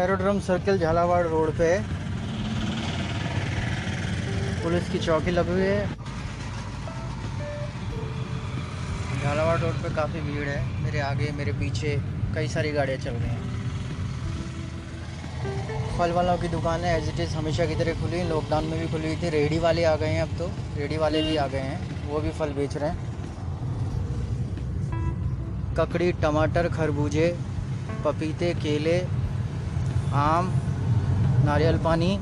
Aerodrome circle Jhalawar road पे। Police की चौकी लगी हुई है। झालावाड़ रोड पे काफ़ी भीड़ है। मेरे आगे, मेरे पीछे कई सारी गाड़ियाँ चल रही हैं। फल वालों की दुकान है एज इट इज़ हमेशा की तरह खुली लॉकडाउन में भी खुली हुई थी। रेडी वाले आ गए हैं अब तो। रेडी वाले भी आ गए हैं। वो भी फल बेच रहे हैं। ककड़ी, टमाटर, खरबूजे, पपीते, केले आम, नारियल पानी,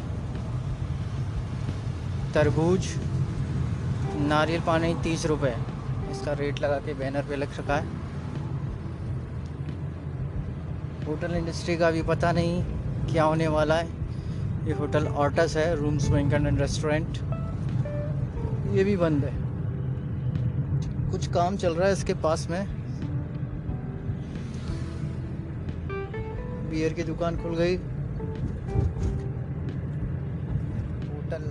तरबूज, नारियल पानी तीस रुपये इसका रेट लगा के बैनर पे लग रखा है। होटल इंडस्ट्री का भी पता नहीं क्या होने वाला है। ये होटल ऑटस है रूम्स बैंक एंड रेस्टोरेंट ये भी बंद है। कुछ काम चल रहा है इसके पास में। बियर की दुकान खुल गई। होटल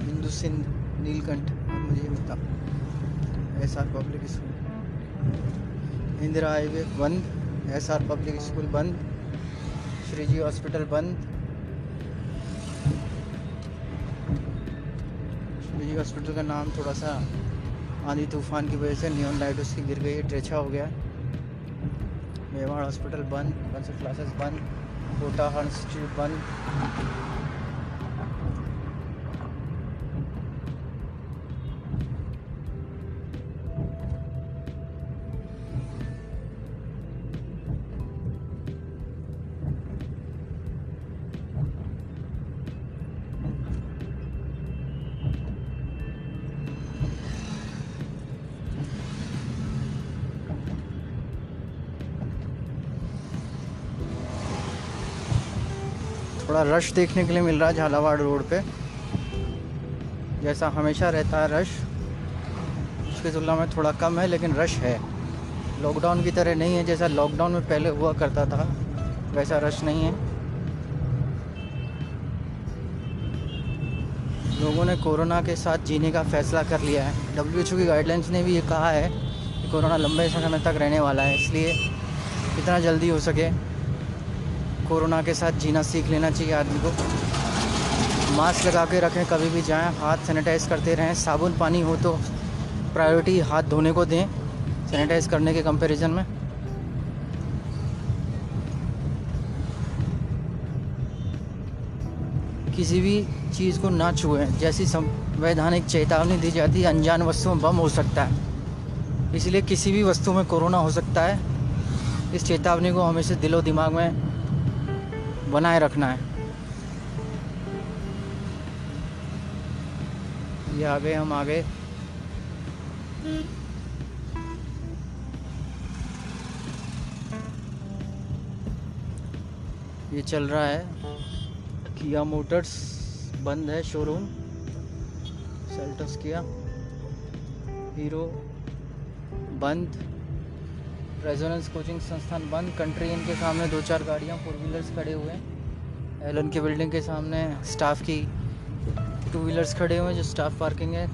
हिंदू सिंध नीलकंठ मुझे बता S R public school Indira highway बंद एस आर पब्लिक स्कूल बंद, श्रीजी हॉस्पिटल बंद। श्रीजी हॉस्पिटल का नाम थोड़ा सा आंधी तूफ़ान की वजह से नियॉन लाइट उसकी गिर गई है ट्रेछा हो गया। है मेवाड़ हॉस्पिटल बंद बंसल क्लासेस बंद कोटा हर इंस्टीट्यूट बंद। थोड़ा रश देखने के लिए मिल रहा है झालावाड़ रोड पे। जैसा हमेशा रहता है रश उसकी तुलना में थोड़ा कम है, लेकिन रश है। लॉकडाउन की तरह नहीं है, जैसा लॉकडाउन में पहले हुआ करता था, वैसा रश नहीं है। लोगों ने कोरोना के साथ जीने का फैसला कर लिया है। डब्ल्यूएचओ की गाइडलाइंस ने भी ये कहा है कि कोरोना लंबे समय तक रहने वाला है, इसलिए जितना जल्दी हो सके। कोरोना के साथ जीना सीख लेना चाहिए आदमी को। मास्क लगा के रखें, कभी भी जाएँ, हाथ सैनिटाइज करते रहें। साबुन, पानी हो तो प्रायोरिटी हाथ धोने को दें सैनिटाइज करने के कंपैरिजन में। किसी भी चीज़ को ना छुएँ, जैसी संवैधानिक चेतावनी दी जाती है, अनजान वस्तु में बम हो सकता है। इसलिए किसी भी वस्तु में कोरोना हो सकता है। इस चेतावनी को हमेशा दिलो दिमाग में बनाए रखना है। ये आगे हम आगे। ये चल रहा है। किया मोटर्स बंद है शोरूम सेल्टस किया। हीरो बंद। रेजोनेंस कोचिंग संस्थान बंद। कंट्री इन के सामने दो चार गाड़ियाँ फोर व्हीलर्स खड़े हुए हैं। एलन की बिल्डिंग के सामने स्टाफ की टू व्हीलर्स खड़े हुए हैं, जो स्टाफ पार्किंग है।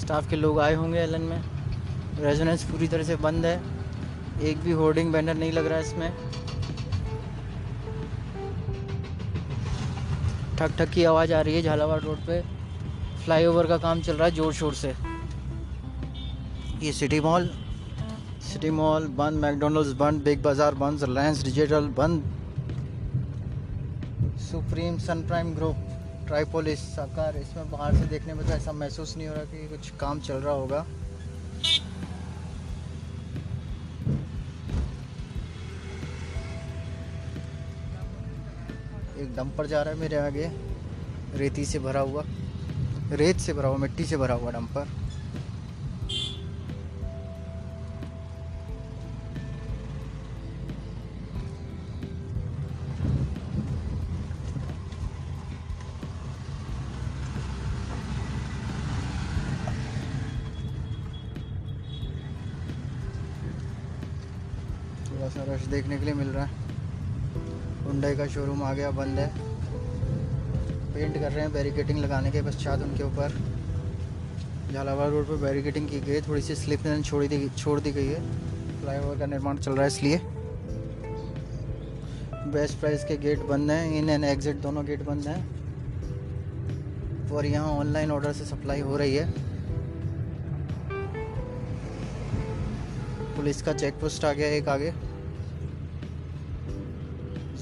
स्टाफ के लोग आए होंगे एलन में। रेजोनेंस पूरी तरह से बंद है। एक भी होर्डिंग बैनर नहीं लग रहा है इसमें। ठक ठक की आवाज़ आ रही है झालावाड़ रोड पे। फ्लाईओवर का काम चल रहा है ज़ोर शोर से। ये सिटी मॉल सिटी मॉल बंद, मैकडोनल्ड्स बंद, बिग बाज़ार बंद, रिलायंस डिजिटल बंद। Supreme Sun Prime group Tripolis Saakar. इसमें बाहर से देखने में तो ऐसा महसूस नहीं हो रहा कि कुछ काम चल रहा होगा। एक डंपर जा रहा है मेरे आगे। रेती से भरा हुआ, रेत से भरा हुआ, मिट्टी से भरा हुआ डंपर देखने के लिए मिल रहा है। हुंडई का शोरूम आ गया, बंद है। पेंट कर रहे हैं बैरिकेटिंग लगाने के पश्चात उनके ऊपर। झालावाड़ रोड पर बैरिकेटिंग की गई है थोड़ी सी स्लिप छोड़ी दी, छोड़ दी गई है। फ्लाईओवर का निर्माण चल रहा है इसलिए। बेस्ट प्राइस के गेट बंद हैं इन एंड एग्जिट दोनों गेट बंद हैं। और यहाँ ऑनलाइन ऑर्डर से सप्लाई हो रही है। पुलिस का चेक पोस्ट आ गया एक आगे।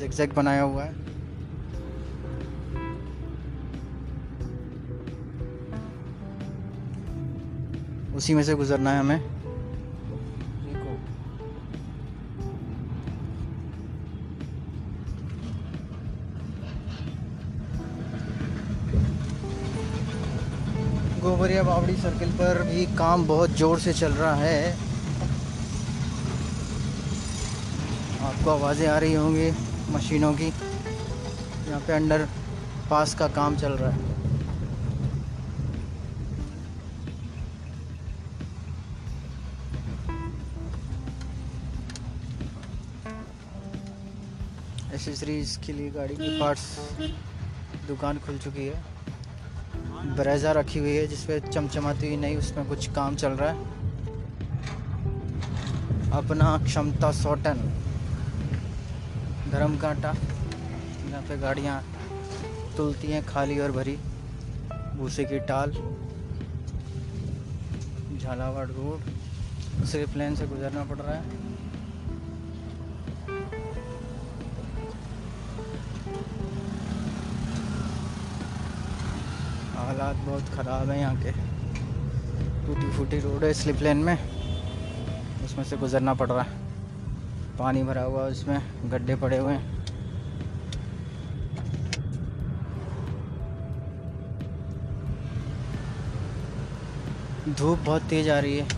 जिक्जैक बनाया हुआ है। उसी में से गुजरना है हमें। गोबरिया बावड़ी सर्किल पर भी काम बहुत ज़ोर से चल रहा है। आपको आवाज़ें आ रही होंगी। मशीनों की। यहाँ पे अंडर पास का काम चल रहा है। एसेसरीज के लिए गाड़ी की पार्ट्स दुकान खुल चुकी है। ब्रेजा रखी हुई है, जिसपे चमचमाती हुई नहीं, उसमें कुछ काम चल रहा है। अपना क्षमता सौ टन। धर्म कांटा। यहाँ पे गाड़ियाँ तुलती हैं खाली और भरी। भूसे की टाल। झालावाड़ रोड। उसे प्लेन से गुजरना पड़ रहा है। हालात बहुत ख़राब हैं यहाँ के। टूटी फूटी रोड है स्लिप लेन में। उसमें से गुजरना पड़ रहा है। पानी भरा हुआ है उसमें, गड्ढे पड़े हुए हैं। धूप बहुत तेज आ रही है।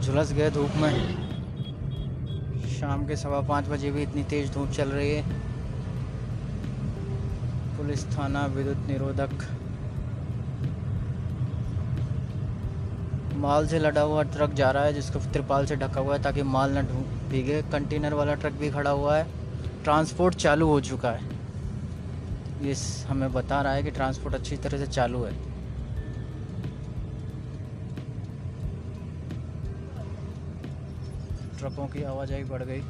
झुलस गए धूप में। शाम के सवा पाँच बजे भी इतनी तेज धूप चल रही है। पुलिस, थाना, विद्युत निरोधक। माल से लड़ा हुआ ट्रक जा रहा है, जिसको त्रिपाल से ढका हुआ है ताकि माल न भीगे। कंटेनर वाला ट्रक भी खड़ा हुआ है। ट्रांसपोर्ट चालू हो चुका है। ये हमें बता रहा है कि ट्रांसपोर्ट अच्छी तरह से चालू है। ट्रकों की आवाजाही बढ़ गई।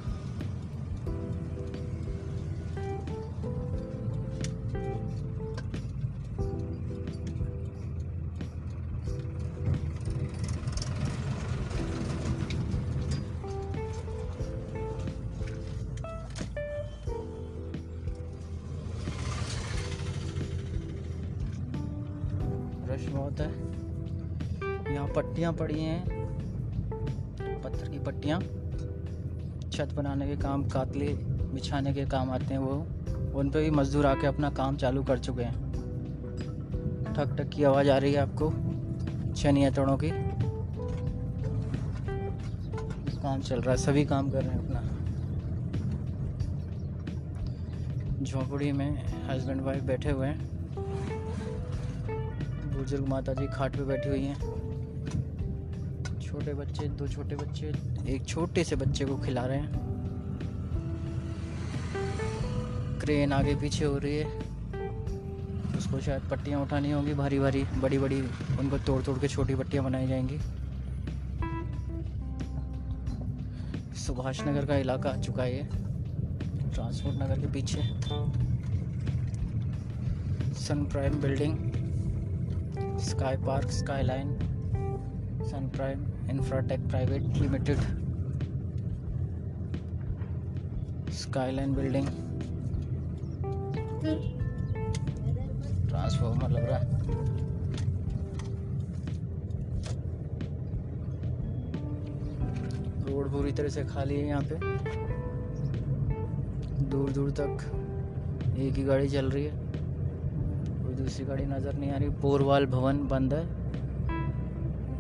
पट्टियाँ पड़ी हैं। पत्थर की पट्टियाँ। छत बनाने के काम, कातले बिछाने के काम आते हैं वो। उन पे भी मजदूर आके अपना काम चालू कर चुके हैं। ठक ठक की आवाज़ आ रही है आपको छनिया तोड़ों की। काम चल रहा है, सभी काम कर रहे हैं अपना। झोंपड़ी में हस्बैंड वाइफ बैठे हुए हैं। बुज़ुर्ग माता जी खाट पे बैठी हुई हैं। छोटे बच्चे, दो छोटे बच्चे, एक छोटे से बच्चे को खिला रहे हैं। क्रेन आगे पीछे हो रही है। उसको शायद पट्टियाँ उठानी होंगी, भारी भारी, बड़ी बड़ी, उनको तोड़ तोड़ के छोटी पट्टियाँ बनाई जाएँगी। सुभाष नगर का इलाका आ चुका है ट्रांसपोर्ट नगर के पीछे। Sun Prime building Sky Park Sky Line Sun Prime Infratech private limited Skyline building transformer लग रहा है। रोड पूरी तरह से खाली है यहाँ पे। दूर दूर तक एक ही गाड़ी चल रही है। कोई दूसरी गाड़ी नज़र नहीं आ रही। पोरवाल भवन बंद है।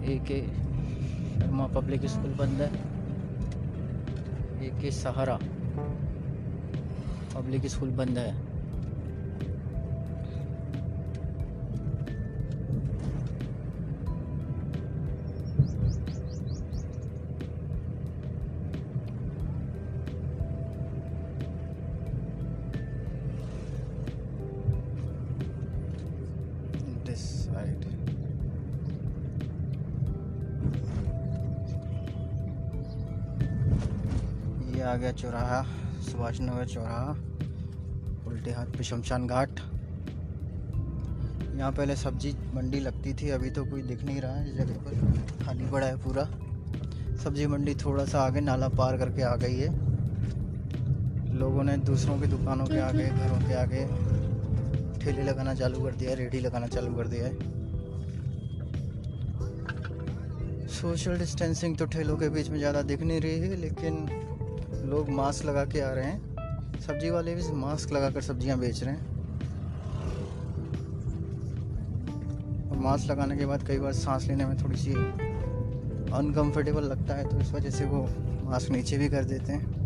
एक शर्मा पब्लिक स्कूल बंद है एक के सहारा पब्लिक स्कूल बंद है आ गया चौराहा सुभाष नगर चौराहा, उल्टे हाथ पे शमशान घाट। यहाँ पहले सब्ज़ी मंडी लगती थी, अभी तो कोई दिख नहीं रहा है, इस जगह पर खाली पड़ा है पूरा। सब्ज़ी मंडी थोड़ा सा आगे, नाला पार करके आ गई है। लोगों ने दूसरों की दुकानों के आगे, घरों के आगे ठेले लगाना चालू कर दिया है, रेडी लगाना चालू कर दिया है। सोशल डिस्टेंसिंग तो ठेलों के बीच में ज़्यादा दिख नहीं रही है, लेकिन लोग मास्क लगा के आ रहे हैं सब्ज़ी वाले भी मास्क लगा कर सब्ज़ियाँ बेच रहे हैं और मास्क लगाने के बाद कई बार सांस लेने में थोड़ी सी अनकंफर्टेबल लगता है तो इस वजह से वो मास्क नीचे भी कर देते हैं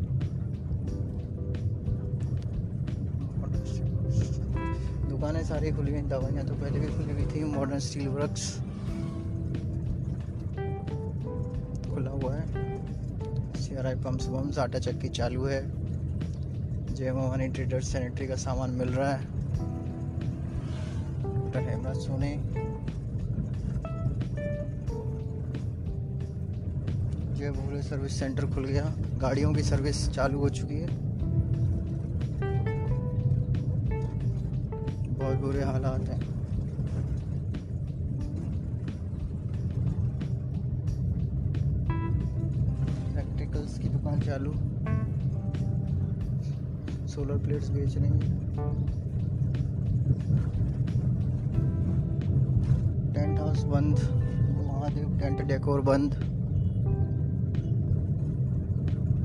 दुकानें सारी खुली हुई दवाइयाँ तो पहले भी खुली हुई थी Modern Steel Works C R I pumps वम्स आटा चक्की चालू है। जय मोहनी ट्रेडर्स सैनिटरी का सामान मिल रहा है। सोनी। जय भोले सर्विस सेंटर खुल गया। गाड़ियों की सर्विस चालू हो चुकी है। बहुत बुरे हालात हैं। सोलर प्लेट्स बेच रही हैं। टेंट हाउस बंद, महादेव टेंट डेकोर बंद।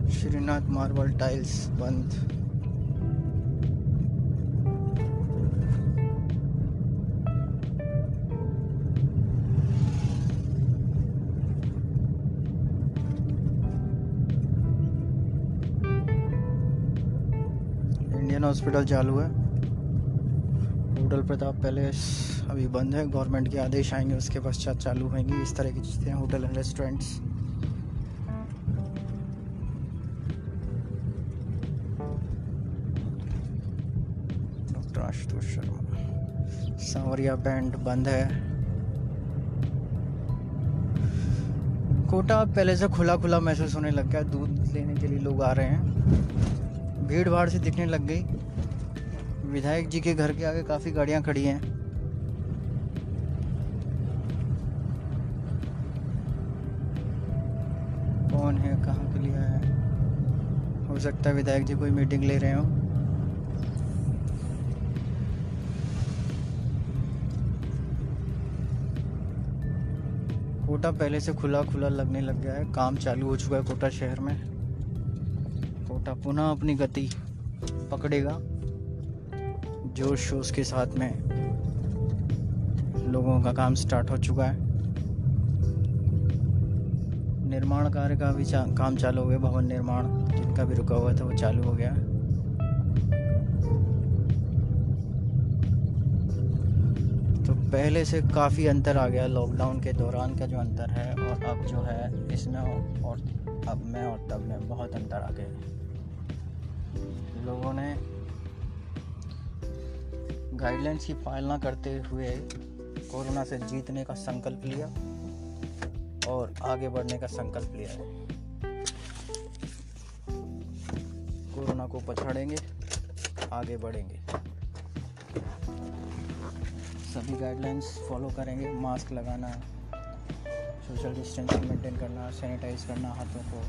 श्रीनाथ मार्बल टाइल्स बंद। इंडियन हॉस्पिटल चालू है। होटल प्रताप पैलेस अभी बंद है। गवर्नमेंट के आदेश आएँगे, उसके पश्चात चालू होंगी। इस तरह की चीज़ें hotel and restaurants. Doctor Ashutosh Sharma. Sanwariya band बंद है। कोटा पहले से खुला खुला महसूस होने लग गया दूध लेने के लिए लोग आ रहे हैं। भीड़ भाड़ से दिखने लग गई। विधायक जी के घर के आगे काफ़ी गाड़ियाँ खड़ी हैं। कौन है, कहाँ के लिए है? हो सकता है विधायक जी कोई मीटिंग ले रहे हो। कोटा पहले से खुला खुला लगने लग गया है। काम चालू हो चुका है कोटा शहर में। कोटा पुनः अपनी गति पकड़ेगा। जोश शोश के साथ में लोगों का काम स्टार्ट हो चुका है। निर्माण कार्य का भी चा, काम चालू हो गया भवन निर्माण जिनका भी रुका हुआ था वो चालू हो गया। तो पहले से काफ़ी अंतर आ गया लॉकडाउन के दौरान का जो अंतर है और अब जो है इसमें और अब में और तब में बहुत अंतर आ गया लोगों ने गाइडलाइंस की पालना करते हुए कोरोना से जीतने का संकल्प लिया और आगे बढ़ने का संकल्प लिया है। कोरोना को पछाड़ेंगे, आगे बढ़ेंगे। सभी गाइडलाइंस फॉलो करेंगे। मास्क लगाना सोशल डिस्टेंसिंग मेंटेन करना सैनिटाइज करना हाथों को।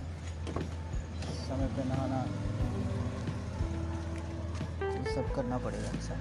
समय पे नहाना। सब करना पड़ेगा इंसान